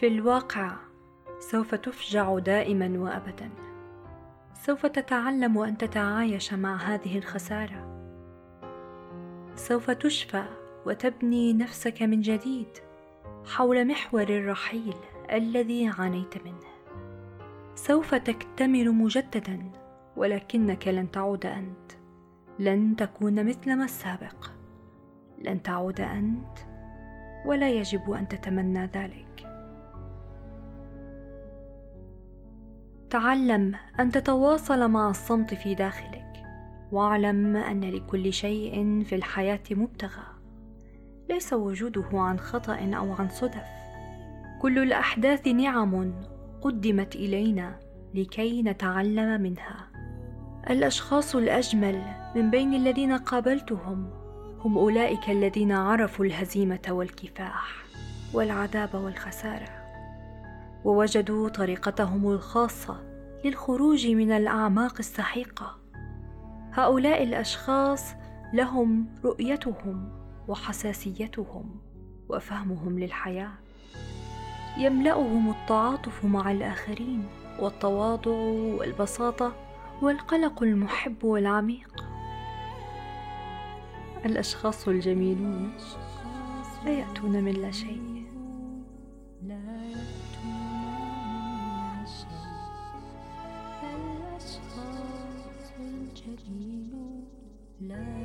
في الواقع سوف تفجع دائما وابدا. سوف تتعلم أن تتعايش مع هذه الخسارة. سوف تشفى وتبني نفسك من جديد حول محور الرحيل الذي عانيت منه. سوف تكتمل مجددا ولكنك لن تعود أنت. لن تكون مثل ما السابق. لن تعود أنت ولا يجب أن تتمنى ذلك. تعلم أن تتواصل مع الصمت في داخلك. واعلم أن لكل شيء في الحياة مبتغى. ليس وجوده عن خطأ أو عن صدف. كل الأحداث نعم قدمت إلينا لكي نتعلم منها. الأشخاص الأجمل من بين الذين قابلتهم هم أولئك الذين عرفوا الهزيمة والكفاح والعذاب والخسارة ووجدوا طريقتهم الخاصة للخروج من الأعماق السحيقة. هؤلاء الأشخاص لهم رؤيتهم وحساسيتهم وفهمهم للحياة. يملأهم التعاطف مع الآخرين والتواضع والبساطة والقلق المحب والعميق. الأشخاص الجميلون لا يأتون من لا شيء. الأشخاص الجميلون لا